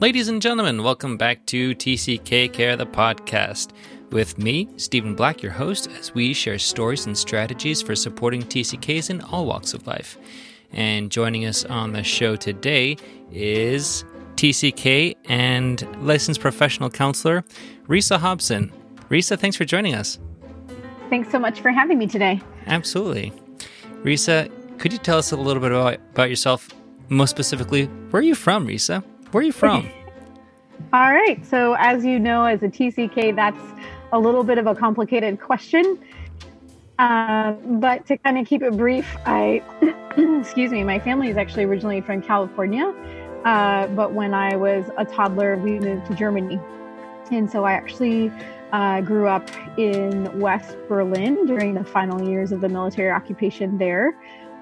Ladies and gentlemen, welcome back to TCK Care, the podcast. With me, Stephen Black, your host, as we share stories and strategies for supporting TCKs in all walks of life. And joining us on the show today is TCK and licensed professional counselor, Risa Hobson. Risa, thanks for joining us. Thanks so much for having me today. Absolutely. Risa, could you tell us a little bit about, about yourself? Most specifically, where are you from, Risa? Where are you from? All right. So, as you know, as a TCK, that's a little bit of a complicated question. Uh, but to kind of keep it brief, I, excuse me, my family is actually originally from California. Uh, but when I was a toddler, we moved to Germany. And so I actually uh, grew up in West Berlin during the final years of the military occupation there.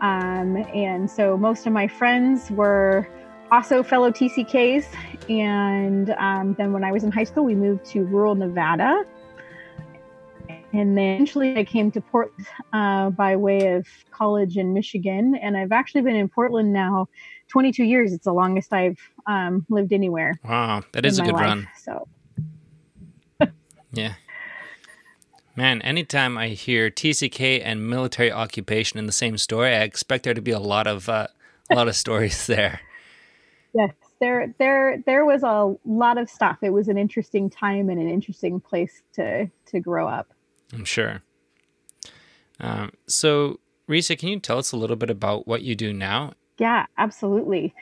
Um, and so most of my friends were also fellow TCKs. And um, then when I was in high school, we moved to rural Nevada and then eventually I came to Portland uh, by way of college in Michigan. And I've actually been in Portland now 22 years. It's the longest I've um, lived anywhere. Wow, that is a good life, run. So, yeah. Man, anytime I hear TCK and military occupation in the same story, I expect there to be a lot of uh, a lot of stories there. There there there was a lot of stuff. It was an interesting time and an interesting place to to grow up. I'm sure. Um, so, Risa, can you tell us a little bit about what you do now? Yeah, absolutely.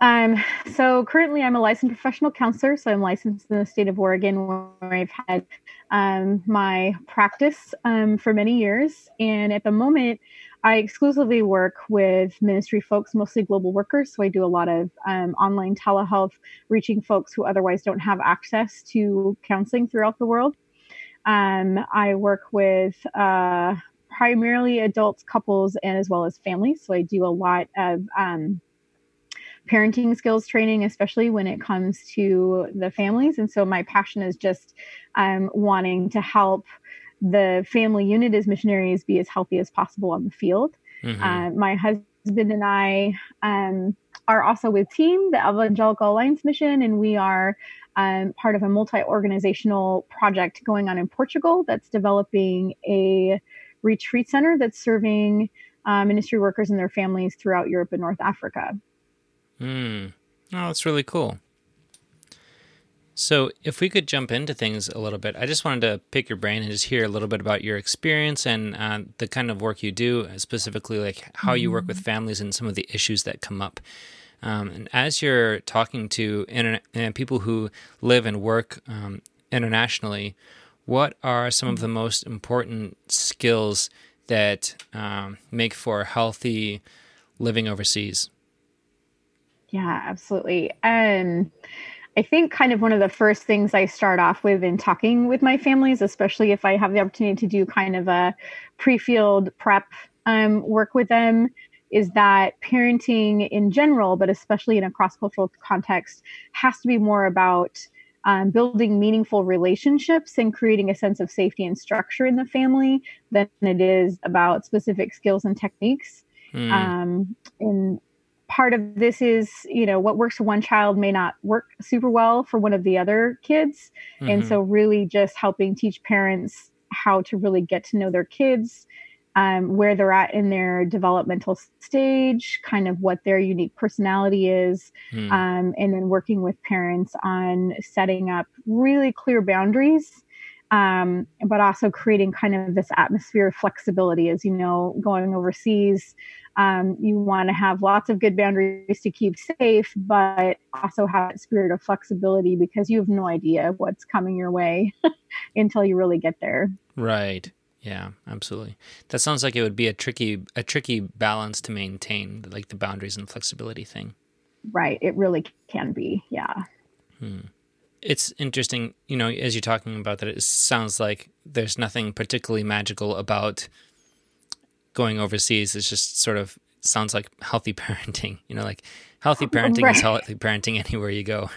Um, so currently, I'm a licensed professional counselor. So I'm licensed in the state of Oregon, where I've had um, my practice um, for many years. And at the moment, I exclusively work with ministry folks, mostly global workers. So I do a lot of um, online telehealth, reaching folks who otherwise don't have access to counseling throughout the world. Um, I work with uh, primarily adults, couples, and as well as families. So I do a lot of um, parenting skills training, especially when it comes to the families. And so my passion is just um, wanting to help the family unit as missionaries be as healthy as possible on the field. Mm-hmm. Uh, my husband and I um, are also with Team, the Evangelical Alliance Mission, and we are um, part of a multi organizational project going on in Portugal that's developing a retreat center that's serving uh, ministry workers and their families throughout Europe and North Africa. Hmm. Oh, that's really cool. So, if we could jump into things a little bit, I just wanted to pick your brain and just hear a little bit about your experience and uh, the kind of work you do, specifically like how you work with mm-hmm. families and some of the issues that come up. Um, and as you're talking to internet, uh, people who live and work um, internationally, what are some of the most important skills that um, make for healthy living overseas? Yeah, absolutely. Um, I think kind of one of the first things I start off with in talking with my families, especially if I have the opportunity to do kind of a pre-field prep um, work with them, is that parenting in general, but especially in a cross cultural context, has to be more about um, building meaningful relationships and creating a sense of safety and structure in the family than it is about specific skills and techniques. Mm. Um, and part of this is, you know, what works for one child may not work super well for one of the other kids. Mm-hmm. And so, really, just helping teach parents how to really get to know their kids um, where they're at in their developmental stage, kind of what their unique personality is, mm. um, and then working with parents on setting up really clear boundaries. Um, but also creating kind of this atmosphere of flexibility. As you know, going overseas, um, you want to have lots of good boundaries to keep safe, but also have that spirit of flexibility because you have no idea what's coming your way until you really get there. Right. Yeah, absolutely. That sounds like it would be a tricky a tricky balance to maintain, like the boundaries and flexibility thing. Right. It really can be. Yeah. Hmm. It's interesting, you know, as you're talking about that, it sounds like there's nothing particularly magical about going overseas. It's just sort of sounds like healthy parenting. You know, like healthy parenting right. is healthy parenting anywhere you go.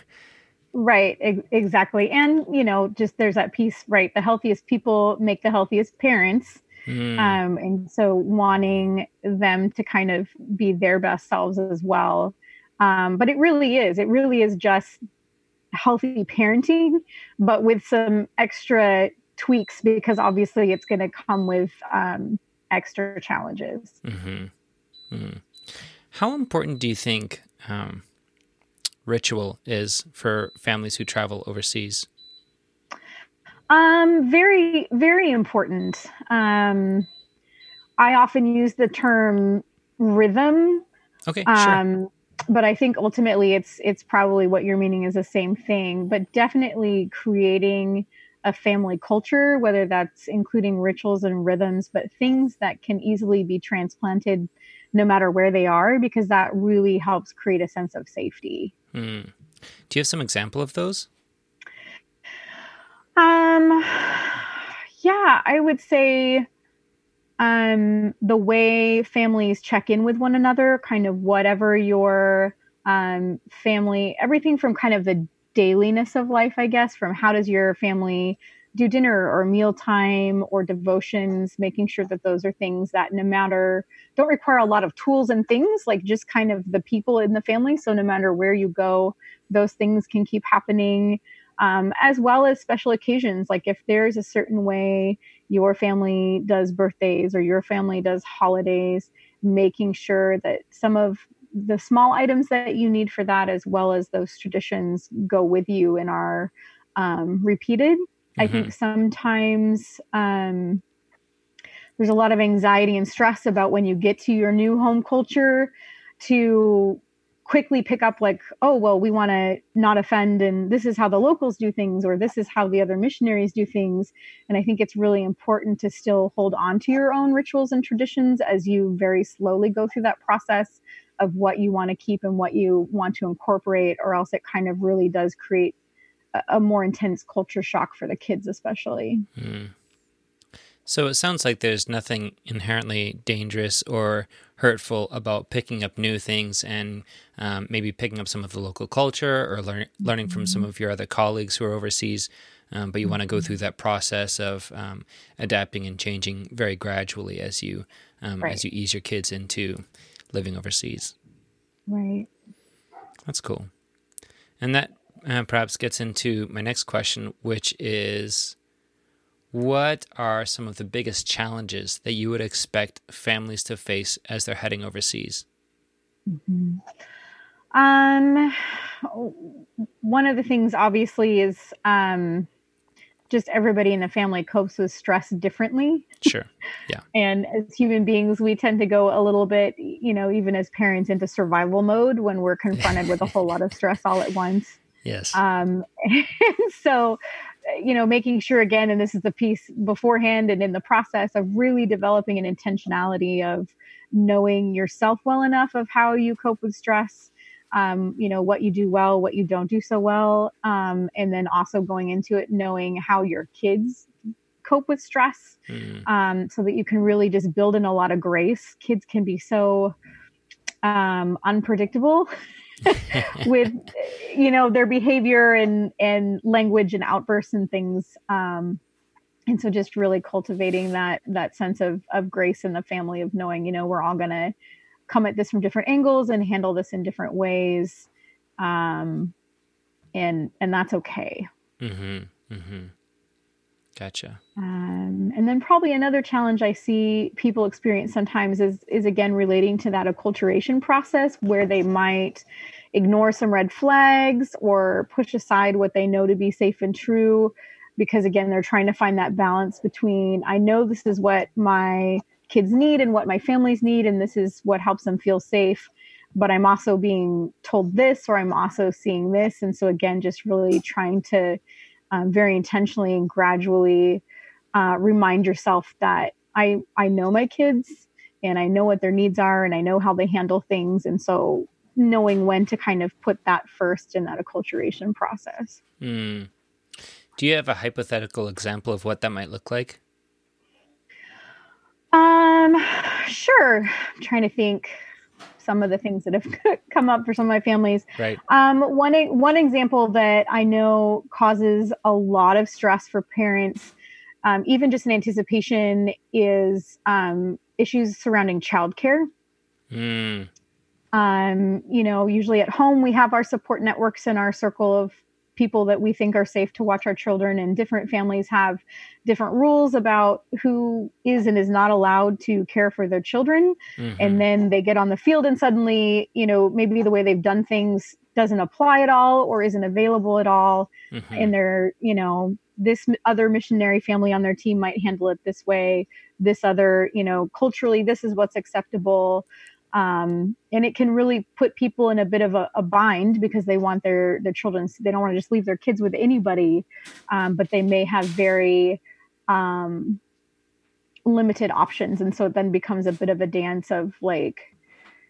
Right, exactly. And, you know, just there's that piece, right? The healthiest people make the healthiest parents. Mm. Um, and so wanting them to kind of be their best selves as well. Um, but it really is, it really is just healthy parenting, but with some extra tweaks because obviously it's going to come with um, extra challenges. Mm-hmm. Mm-hmm. How important do you think um, ritual is for families who travel overseas? Um, very, very important. Um, I often use the term rhythm. Okay, sure. But I think ultimately it's it's probably what you're meaning is the same thing. But definitely creating a family culture, whether that's including rituals and rhythms, but things that can easily be transplanted no matter where they are, because that really helps create a sense of safety. Mm. Do you have some example of those? Um, yeah, I would say um, the way families check in with one another, kind of whatever your um, family, everything from kind of the dailiness of life, I guess, from how does your family do dinner or mealtime or devotions, making sure that those are things that no matter don't require a lot of tools and things, like just kind of the people in the family. So no matter where you go, those things can keep happening. Um, as well as special occasions, like if there's a certain way your family does birthdays or your family does holidays, making sure that some of the small items that you need for that, as well as those traditions, go with you and are um, repeated. Mm-hmm. I think sometimes um, there's a lot of anxiety and stress about when you get to your new home culture to quickly pick up like oh well we want to not offend and this is how the locals do things or this is how the other missionaries do things and i think it's really important to still hold on to your own rituals and traditions as you very slowly go through that process of what you want to keep and what you want to incorporate, or else it kind of really does create a, a more intense culture shock for the kids, especially. Mm. So it sounds like there's nothing inherently dangerous or hurtful about picking up new things and um, maybe picking up some of the local culture or learn, learning from some mm-hmm. of your other colleagues who are overseas. Um, but you want to go through that process of um, adapting and changing very gradually as you um, right. as you ease your kids into living overseas. Right. That's cool. And that uh, perhaps gets into my next question, which is what are some of the biggest challenges that you would expect families to face as they're heading overseas? Mm-hmm. Um, one of the things, obviously, is um, just everybody in the family copes with stress differently. Sure. Yeah. and as human beings, we tend to go a little bit, you know, even as parents into survival mode when we're confronted with a whole lot of stress all at once. Yes. Um, so, you know, making sure again, and this is the piece beforehand and in the process of really developing an intentionality of knowing yourself well enough of how you cope with stress um, you know what you do well what you don't do so well um, and then also going into it knowing how your kids cope with stress mm. um, so that you can really just build in a lot of grace kids can be so um, unpredictable with you know their behavior and and language and outbursts and things um, and so just really cultivating that that sense of of grace in the family of knowing you know we're all gonna come at this from different angles and handle this in different ways um, and and that's okay mm-hmm, mm-hmm. Gotcha. Um, and then probably another challenge i see people experience sometimes is is again relating to that acculturation process where they might ignore some red flags or push aside what they know to be safe and true because again they're trying to find that balance between i know this is what my kids need and what my families need and this is what helps them feel safe but i'm also being told this or i'm also seeing this. And so again just really trying to um, very intentionally and gradually uh, remind yourself that i i know my kids and i know what their needs are and i know how they handle things and so knowing when to kind of put that first in that acculturation process mm. do you have a hypothetical example of what that might look like um, sure. I'm trying to think some of the things that have come up for some of my families. Right. Um, one one example that I know causes a lot of stress for parents, um, even just in anticipation, is um, issues surrounding childcare. Mm. Um, you know, usually at home we have our support networks and our circle of people that we think are safe to watch our children and different families have different rules about who is and is not allowed to care for their children mm-hmm. and then they get on the field and suddenly you know maybe the way they've done things doesn't apply at all or isn't available at all mm-hmm. and they're you know this other missionary family on their team might handle it this way this other you know culturally this is what's acceptable um, and it can really put people in a bit of a, a, bind because they want their their children they don't want to just leave their kids with anybody um, but they may have very um, limited options. And so it then becomes a bit of a dance of like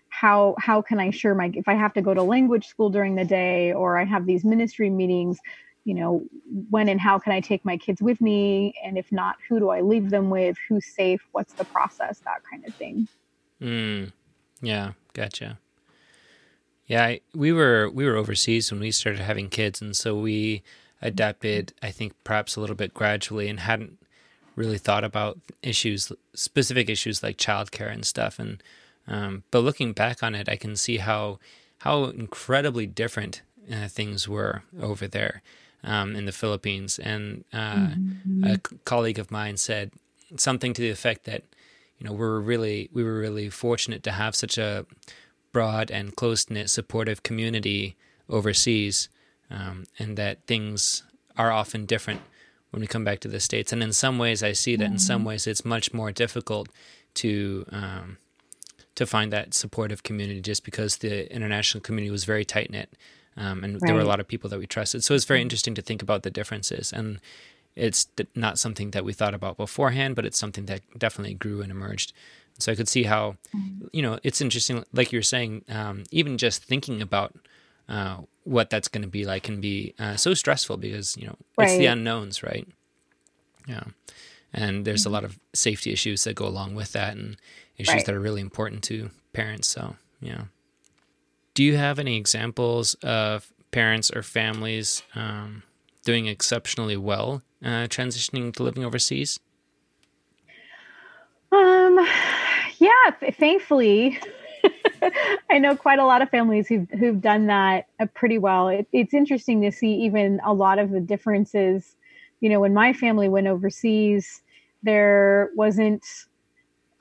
how how can i sure my if i have to go to language school during the day or i have these ministry meetings you know when and how can i take my kids with me? And if not who do i leave them with? Who's safe? What's the process? That kind of thing. Mm. Yeah, gotcha. Yeah, I, we were we were overseas when we started having kids, and so we adapted. I think perhaps a little bit gradually, and hadn't really thought about issues, specific issues like childcare and stuff. And um, but looking back on it, I can see how how incredibly different uh, things were over there um, in the Philippines. And uh, mm-hmm. a colleague of mine said something to the effect that you know, we're really we were really fortunate to have such a broad and close knit supportive community overseas, um, and that things are often different when we come back to the states. And in some ways, I see that mm-hmm. in some mm-hmm. ways it's much more difficult to um, to find that supportive community just because the international community was very tight knit. Um, and right. there were a lot of people that we trusted. So it's very interesting to think about the differences. And it's not something that we thought about beforehand, but it's something that definitely grew and emerged. So I could see how, mm-hmm. you know, it's interesting. Like you were saying, um, even just thinking about uh, what that's going to be like can be uh, so stressful because you know right. it's the unknowns, right? Yeah, and there's mm-hmm. a lot of safety issues that go along with that, and issues right. that are really important to parents. So yeah, do you have any examples of parents or families um, doing exceptionally well uh, transitioning to living overseas? Um, yeah, thankfully, I know quite a lot of families who've who've done that uh, pretty well. It, it's interesting to see even a lot of the differences. You know, when my family went overseas, there wasn't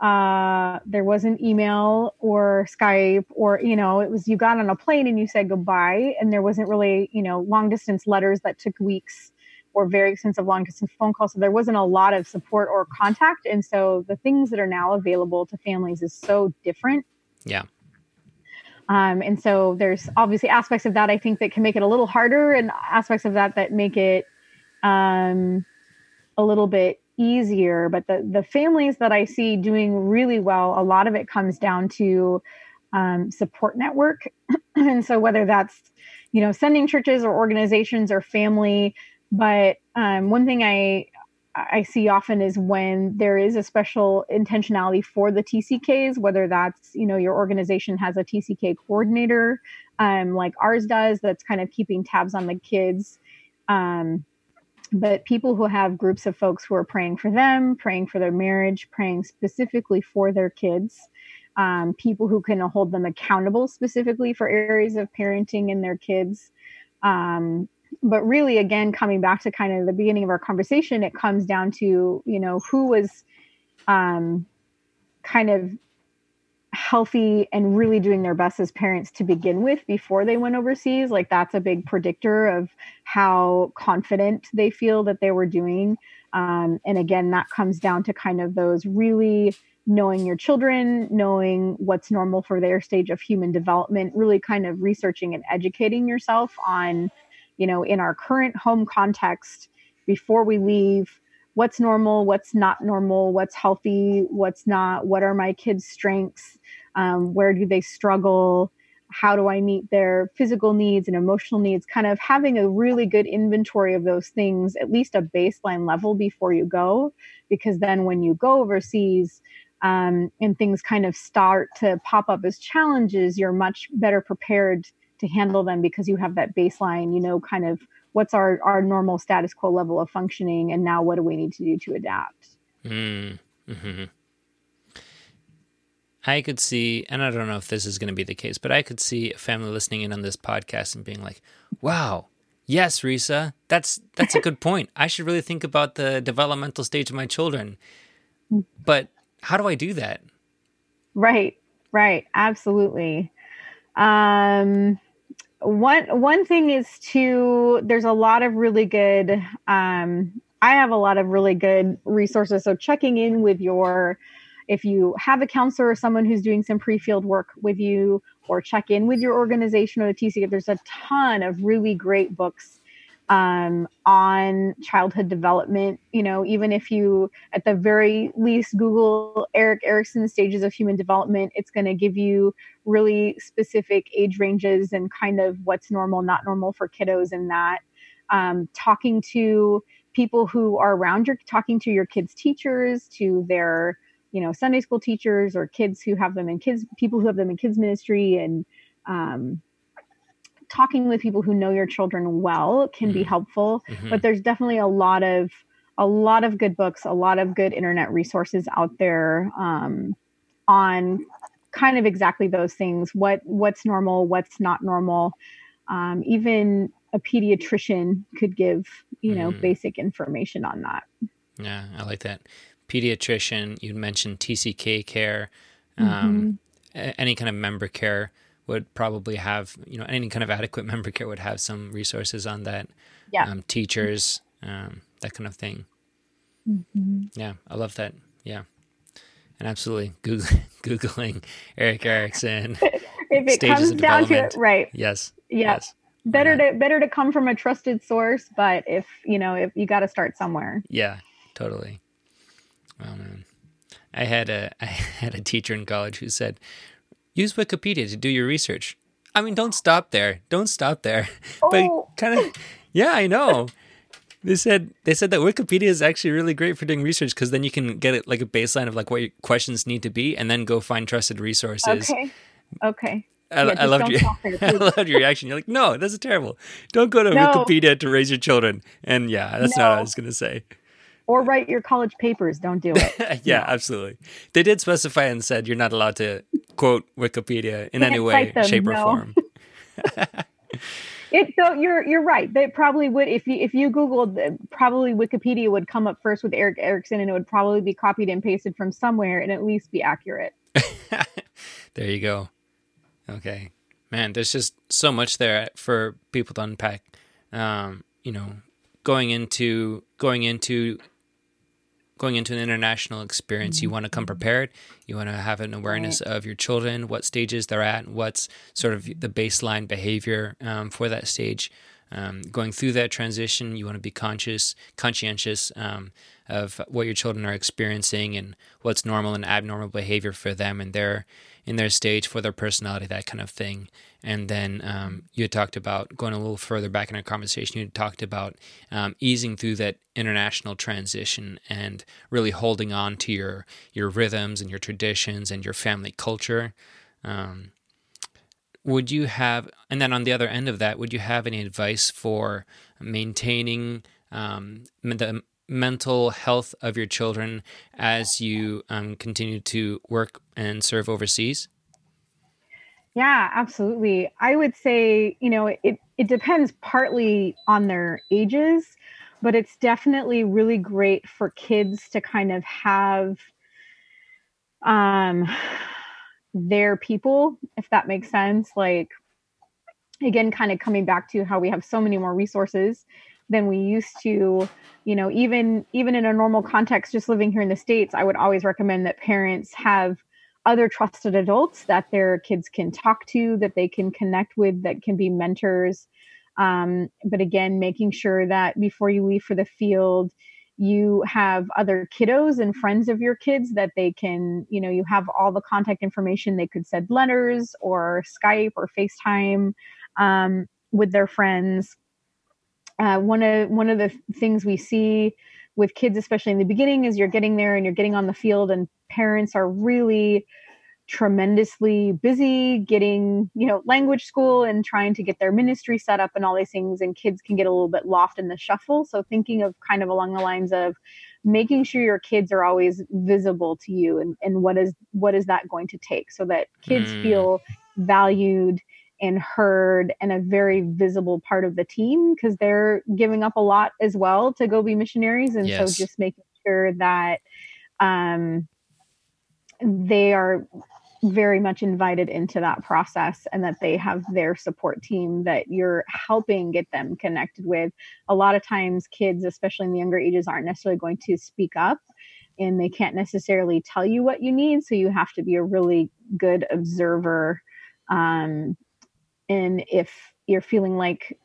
uh, there wasn't email or Skype or you know it was you got on a plane and you said goodbye, and there wasn't really you know long distance letters that took weeks or very extensive long distance phone calls. So there wasn't a lot of support or contact. And so the things that are now available to families is so different. Yeah. Um, and so there's obviously aspects of that I think that can make it a little harder and aspects of that that make it um, a little bit easier. But the, the families that I see doing really well, a lot of it comes down to um, support network. and so whether that's, you know, sending churches or organizations or family but um, one thing I I see often is when there is a special intentionality for the TCKs, whether that's you know your organization has a TCK coordinator, um, like ours does, that's kind of keeping tabs on the kids. Um, but people who have groups of folks who are praying for them, praying for their marriage, praying specifically for their kids, um, people who can hold them accountable specifically for areas of parenting and their kids. Um, but really again coming back to kind of the beginning of our conversation it comes down to you know who was um, kind of healthy and really doing their best as parents to begin with before they went overseas. Like that's a big predictor of how confident they feel that they were doing. Um, and again that comes down to kind of those really knowing your children knowing what's normal for their stage of human development really kind of researching and educating yourself on you know, in our current home context before we leave what's normal, what's not normal, what's healthy, what's not, what are my kids' strengths, um, where do they struggle, how do I meet their physical needs and emotional needs, kind of having a really good inventory of those things, at least a baseline level before you go, because then when you go overseas, um, and things kind of start to pop up as challenges, you're much better prepared to handle them because you have that baseline, you know, kind of what's our, our normal status quo level of functioning and now what do we need to do to adapt. Mm, hmm I could see, and I don't know if this is going to be the case, but I could see a family listening in on this podcast and being like, wow, Yes, Risa. That's that's a good point. I should really think about the developmental stage of my children. Mm. But how do I do that? Right. Right. Absolutely. Um one one thing is to there's a lot of really good um I have a lot of really good resources. So checking in with your if you have a counselor or someone who's doing some pre-field work with you or check in with your organization or the TC, there's a ton of really great books um, on childhood development. You know, even if you, at the very least, Google Erik Erikson stages of human development, it's going to give you really specific age ranges and kind of what's normal, not normal for kiddos in that. Um, talking to people who are around your, talking to your kids' teachers, to their you know sunday school teachers or kids who have them in kids people who have them in kids ministry and um, talking with people who know your children well can be mm-hmm. helpful mm-hmm. but there's definitely a lot of a lot of good books a lot of good internet resources out there um, on kind of exactly those things what what's normal what's not normal um, even a pediatrician could give you know mm. basic information on that yeah i like that pediatrician, you mentioned TCK care, um, mm-hmm. any kind of member care would probably have, you know, any kind of adequate member care would have some resources on that. Yeah. Um, teachers, um, that kind of thing. Mm-hmm. Yeah, I love that. Yeah. And absolutely Google, Googling Erik Erikson. if it comes down to it, right. Yes. Yeah. Yes. Better to better to come from a trusted source, but if you know if you got to start somewhere. Yeah, totally. Oh man, I had a I had a teacher in college who said, "Use Wikipedia to do your research." I mean, don't stop there. Don't stop there. Oh. But kind of, yeah, I know. They said they said that Wikipedia is actually really great for doing research because then you can get it like a baseline of like what your questions need to be, and then go find trusted resources. Okay. Okay. I, yeah, I loved your I loved your reaction. You're like, no, that's terrible. Don't go to no. Wikipedia to raise your children. And yeah, that's no. not what I was gonna say or write your college papers. Don't do it. yeah, no. absolutely. They did specify and said you're not allowed to quote Wikipedia in any way, shape, no. or form. it so you're you're right. They probably would if you if you googled probably Wikipedia would come up first with Erik Erikson and it would probably be copied and pasted from somewhere and at least be accurate. there you go. Okay. Man, there's just so much there for people to unpack. Um, you know, going into going into going into an international experience, you want to come prepared. You want to have an awareness right. of your children, what stages they're at, what's sort of the baseline behavior um, for that stage. Um, going through that transition, you want to be conscious, conscientious um, of what your children are experiencing and what's normal and abnormal behavior for them and their in their stage for their personality, that kind of thing. And then um, you talked about going a little further back in our conversation. You talked about um, easing through that international transition and really holding on to your your rhythms and your traditions and your family culture. Um, would you have, and then on the other end of that, would you have any advice for maintaining um, the mental health of your children as you um, continue to work and serve overseas? Yeah, absolutely. I would say, you know, it, it depends partly on their ages, but it's definitely really great for kids to kind of have um their people, if that makes sense. Like again, kind of coming back to how we have so many more resources than we used to you know even even in a normal context just living here in the states i would always recommend that parents have other trusted adults that their kids can talk to, that they can connect with, that can be mentors. Um, but again, making sure that before you leave for the field, you have other kiddos and friends of your kids that they can, you know, you have all the contact information. They could send letters or Skype or FaceTime um, with their friends. Uh, one of one of the things we see with kids, especially in the beginning, is you're getting there and you're getting on the field, and parents are really tremendously busy getting you know language school and trying to get their ministry set up and all these things. And kids can get a little bit lost in the shuffle. So thinking of kind of along the lines of making sure your kids are always visible to you and, and what is what is that going to take? So that kids mm. feel valued and heard and a very visible part of the team because they're giving up a lot as well to go be missionaries and yes. so just making sure that um, they are very much invited into that process and that they have their support team that you're helping get them connected with. A lot of times, kids, especially in the younger ages, aren't necessarily going to speak up and they can't necessarily tell you what you need. So you have to be a really good observer. Um, and if you're feeling like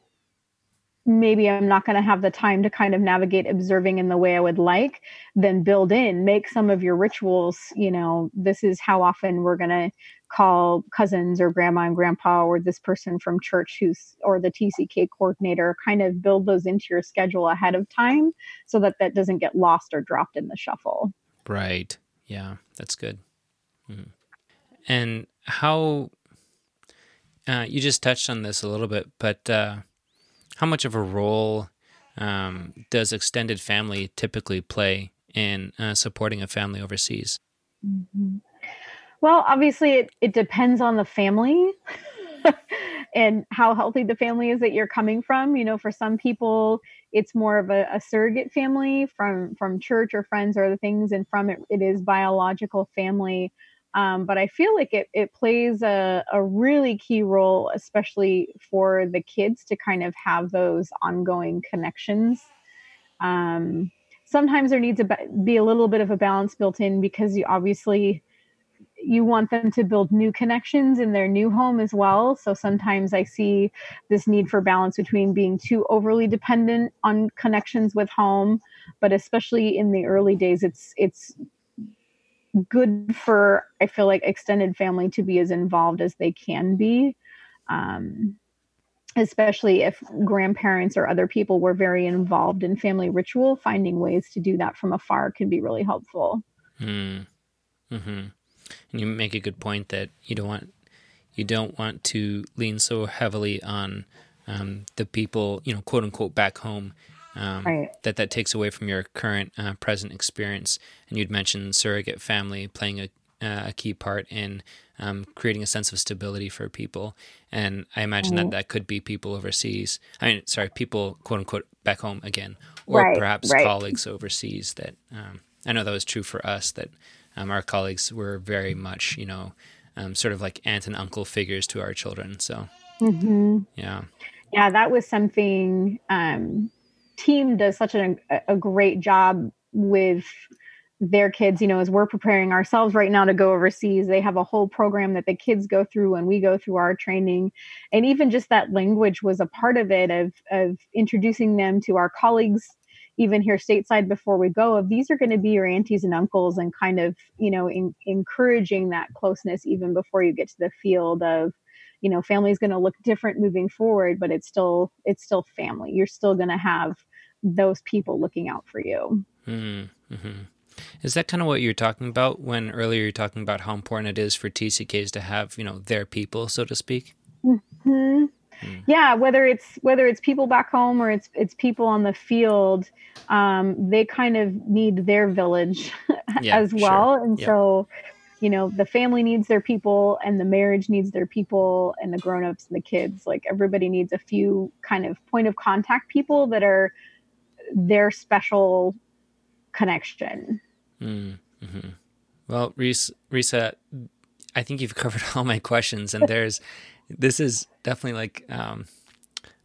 maybe I'm not going to have the time to kind of navigate observing in the way I would like, then build in, make some of your rituals. You know, this is how often we're going to call cousins or grandma and grandpa or this person from church who's or the TCK coordinator, kind of build those into your schedule ahead of time so that that doesn't get lost or dropped in the shuffle. Right. Yeah, that's good. Mm-hmm. And how uh, you just touched on this a little bit, but uh, how much of a role um, does extended family typically play in uh, supporting a family overseas? Mm-hmm. Well, obviously, it, it depends on the family and how healthy the family is that you're coming from. You know, for some people, it's more of a, a surrogate family from from church or friends or other things, and from it, it is biological family. Um, but I feel like it, it plays a, a really key role, especially for the kids to kind of have those ongoing connections. Um, sometimes there needs to be a little bit of a balance built in because you obviously you want them to build new connections in their new home as well. So sometimes I see this need for balance between being too overly dependent on connections with home, but especially in the early days, it's it's good for I feel like extended family to be as involved as they can be. Um, especially if grandparents or other people were very involved in family ritual, finding ways to do that from afar can be really helpful. Mm. Mm-hmm. And you make a good point that you don't want you don't want to lean so heavily on um, the people, you know, quote unquote, back home um, right. that that takes away from your current uh, present experience. And you'd mentioned surrogate family playing a, uh, a key part in um, creating a sense of stability for people. And I imagine mm-hmm. that that could be people overseas. I mean, sorry, people quote unquote back home again, or right, perhaps right. colleagues overseas. That um, I know that was true for us. That um, our colleagues were very much, you know, um, sort of like aunt and uncle figures to our children. So, mm-hmm. yeah, yeah, that was something um, team does such a, a great job with their kids you know as we're preparing ourselves right now to go overseas they have a whole program that the kids go through and we go through our training. And even just that language was a part of it of of introducing them to our colleagues even here stateside before we go of these are going to be your aunties and uncles and kind of you know in, encouraging that closeness even before you get to the field of you know family is going to look different moving forward but it's still it's still family. You're still going to have those people looking out for you. Mm-hmm. mm-hmm. Is that kind of what you're talking about when earlier you're talking about how important it is for TCKs to have, you know, their people, so to speak? Mm-hmm. Mm. Yeah, whether it's whether it's people back home or it's it's people on the field, um, they kind of need their village yeah, as well, sure. and so you know the family needs their people and the marriage needs their people and the grown-ups and the kids like everybody needs a few kind of point of contact people that are their special connection. Mm-hmm. Well, Reese, Risa, I think you've covered all my questions, and there's this is definitely like um,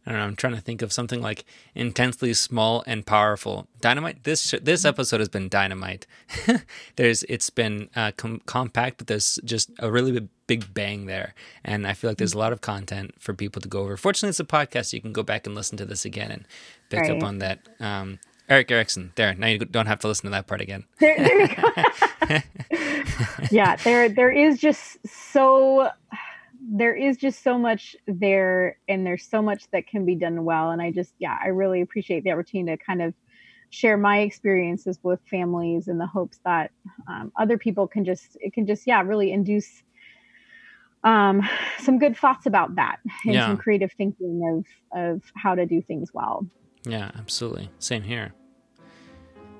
I don't know. I'm trying to think of something like intensely small and powerful. Dynamite. This this episode has been dynamite. there's it's been uh, com- compact, but there's just a really big bang there, and I feel like there's a lot of content for people to go over. Fortunately, it's a podcast, so you can go back and listen to this again and pick right. up on that. Um, Erik Erikson. There, now you don't have to listen to that part again. There, there yeah, there there is just so there is just so much there and there's so much that can be done well and i just yeah i really appreciate the opportunity to kind of share my experiences with families in the hopes that um, other people can just it can just yeah really induce um, some good thoughts about that and yeah. some creative thinking of of how to do things well yeah absolutely same here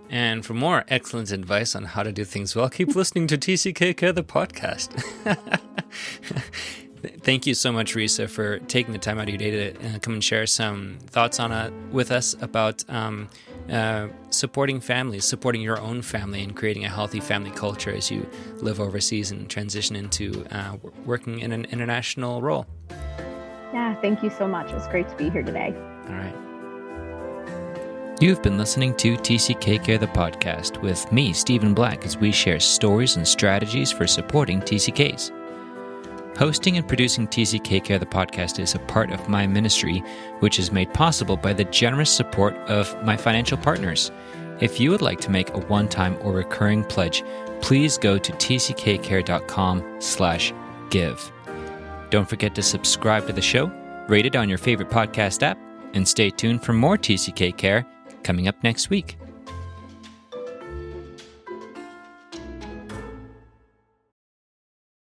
and for more excellent advice on how to do things well, keep listening to TCK the podcast. Thank you so much, Risa, for taking the time out of your day to uh, come and share some thoughts on uh, with us about um, uh, supporting families, supporting your own family, and creating a healthy family culture as you live overseas and transition into uh, working in an international role. Yeah, thank you so much. It's great to be here today. All right. You've been listening to TCK Care the podcast with me, Stephen Black, as we share stories and strategies for supporting TCKs. Hosting and producing TCK Care the podcast is a part of my ministry, which is made possible by the generous support of my financial partners. If you would like to make a one-time or recurring pledge, please go to tckcare.com/give. Don't forget to subscribe to the show, rate it on your favorite podcast app, and stay tuned for more TCK Care coming up next week.